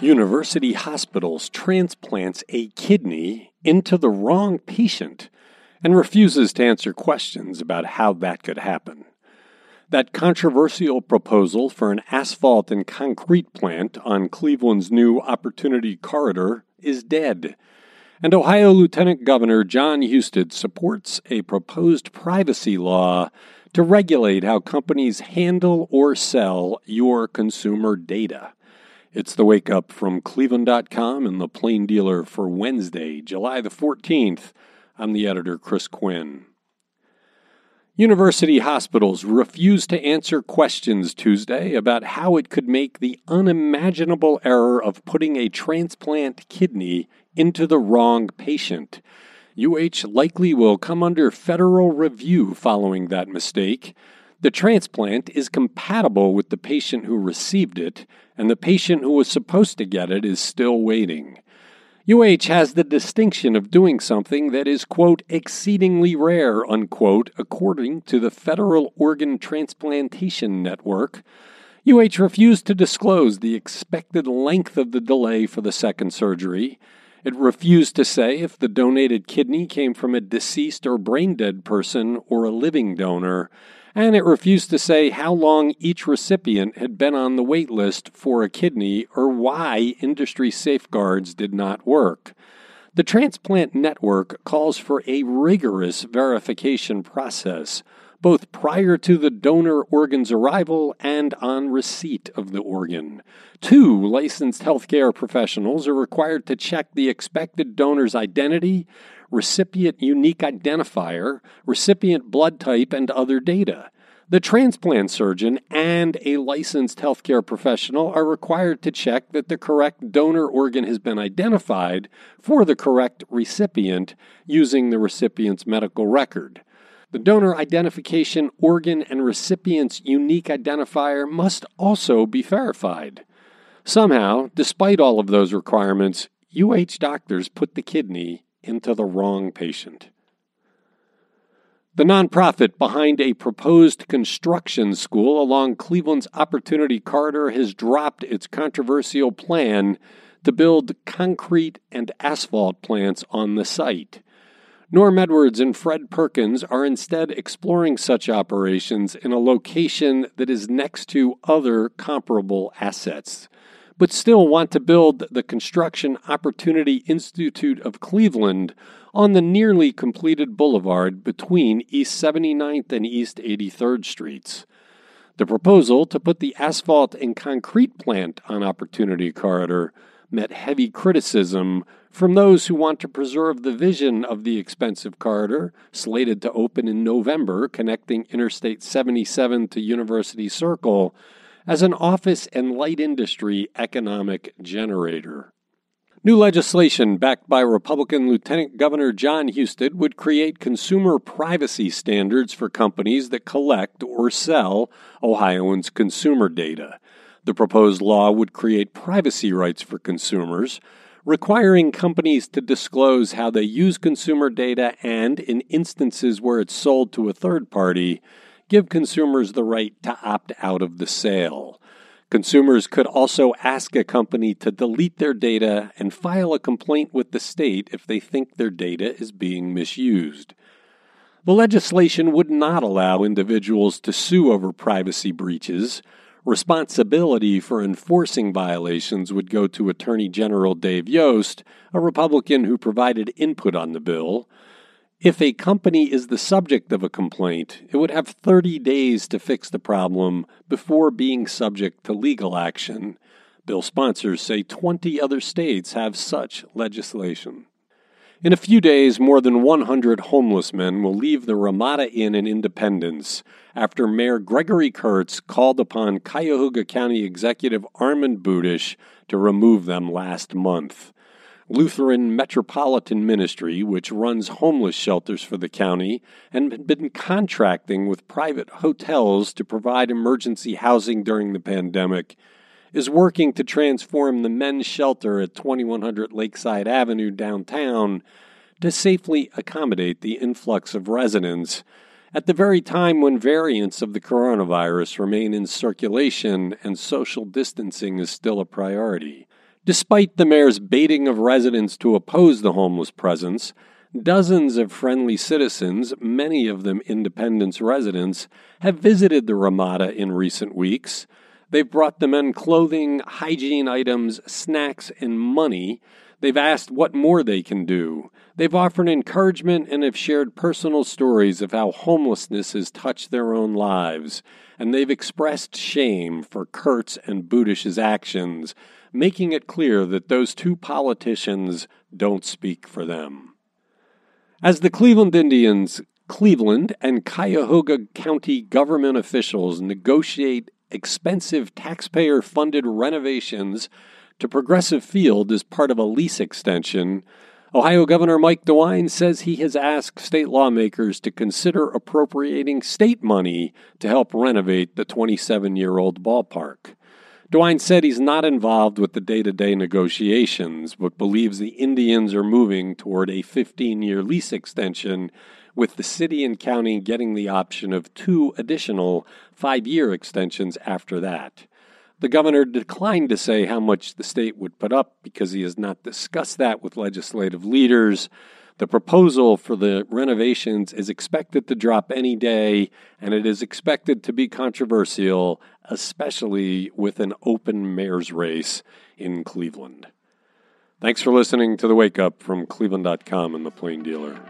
University Hospitals transplants a kidney into the wrong patient and refuses to answer questions about how that could happen. That controversial proposal for an asphalt and concrete plant on Cleveland's new Opportunity Corridor is dead. And Ohio Lieutenant Governor Jon Husted supports a proposed privacy law to regulate how companies handle or sell your consumer data. It's the wake up from Cleveland.com and the Plain Dealer for Wednesday, July the 14th. I'm the editor, Chris Quinn. University hospitals refused to answer questions Tuesday about how it could make the unimaginable error of putting a transplant kidney into the wrong patient. UH likely will come under federal review following that mistake. The transplant is compatible with the patient who received it, and the patient who was supposed to get it is still waiting. UH has the distinction of doing something that is, quote, exceedingly rare, unquote, according to the Federal Organ Transplantation Network. UH refused to disclose the expected length of the delay for the second surgery. It refused to say if the donated kidney came from a deceased or brain dead person or a living donor and it refused to say how long each recipient had been on the wait list for a kidney or why industry safeguards did not work. The Transplant Network calls for a rigorous verification process, both prior to the donor organ's arrival and on receipt of the organ. Two licensed healthcare professionals are required to check the expected donor's identity, recipient unique identifier, recipient blood type, and other data. The transplant surgeon and a licensed healthcare professional are required to check that the correct donor organ has been identified for the correct recipient using the recipient's medical record. The donor identification organ and recipient's unique identifier must also be verified. Somehow, despite all of those requirements, UH doctors put the kidney into the wrong patient. The nonprofit behind a proposed construction school along Cleveland's Opportunity Corridor has dropped its controversial plan to build concrete and asphalt plants on the site. Norm Edwards and Fred Perkins are instead exploring such operations in a location that is next to other comparable assets but still want to build the Construction Opportunity Institute of Cleveland on the nearly completed boulevard between East 79th and East 83rd Streets. The proposal to put the asphalt and concrete plant on Opportunity Corridor met heavy criticism from those who want to preserve the vision of the expensive corridor, slated to open in November, connecting Interstate 77 to University Circle as an office and light industry economic generator. New legislation backed by Republican Lieutenant Governor Jon Husted would create consumer privacy standards for companies that collect or sell Ohioans' consumer data. The proposed law would create privacy rights for consumers, requiring companies to disclose how they use consumer data and, in instances where it's sold to a third party, give consumers the right to opt out of the sale. Consumers could also ask a company to delete their data and file a complaint with the state if they think their data is being misused. The legislation would not allow individuals to sue over privacy breaches. Responsibility for enforcing violations would go to Attorney General Dave Yost, a Republican who provided input on the bill. If a company is the subject of a complaint, it would have 30 days to fix the problem before being subject to legal action. Bill sponsors say 20 other states have such legislation. In a few days, more than 100 homeless men will leave the Ramada Inn in Independence after Mayor Gregory Kurtz called upon Cuyahoga County Executive Armond Budish to remove them last month. Lutheran Metropolitan Ministry, which runs homeless shelters for the county and had been contracting with private hotels to provide emergency housing during the pandemic, is working to transform the men's shelter at 2100 Lakeside Avenue downtown to safely accommodate the influx of residents at the very time when variants of the coronavirus remain in circulation and social distancing is still a priority. Despite the mayor's baiting of residents to oppose the homeless presence, dozens of friendly citizens, many of them Independence residents, have visited the Ramada in recent weeks. They've brought the men clothing, hygiene items, snacks, and money. They've asked what more they can do. They've offered encouragement and have shared personal stories of how homelessness has touched their own lives. And they've expressed shame for Kurtz and Budish's actions making it clear that those two politicians don't speak for them. As the Cleveland Indians, Cleveland and Cuyahoga County government officials negotiate expensive taxpayer funded renovations to Progressive Field as part of a lease extension, Ohio Governor Mike DeWine says he has asked state lawmakers to consider appropriating state money to help renovate the 27 year old ballpark. DeWine said he's not involved with the day to day negotiations, but believes the Indians are moving toward a 15 year lease extension, with the city and county getting the option of two additional five year extensions after that. The governor declined to say how much the state would put up because he has not discussed that with legislative leaders. The proposal for the renovations is expected to drop any day, and it is expected to be controversial, especially with an open mayor's race in Cleveland. Thanks for listening to the Wake Up from Cleveland.com and the Plain Dealer.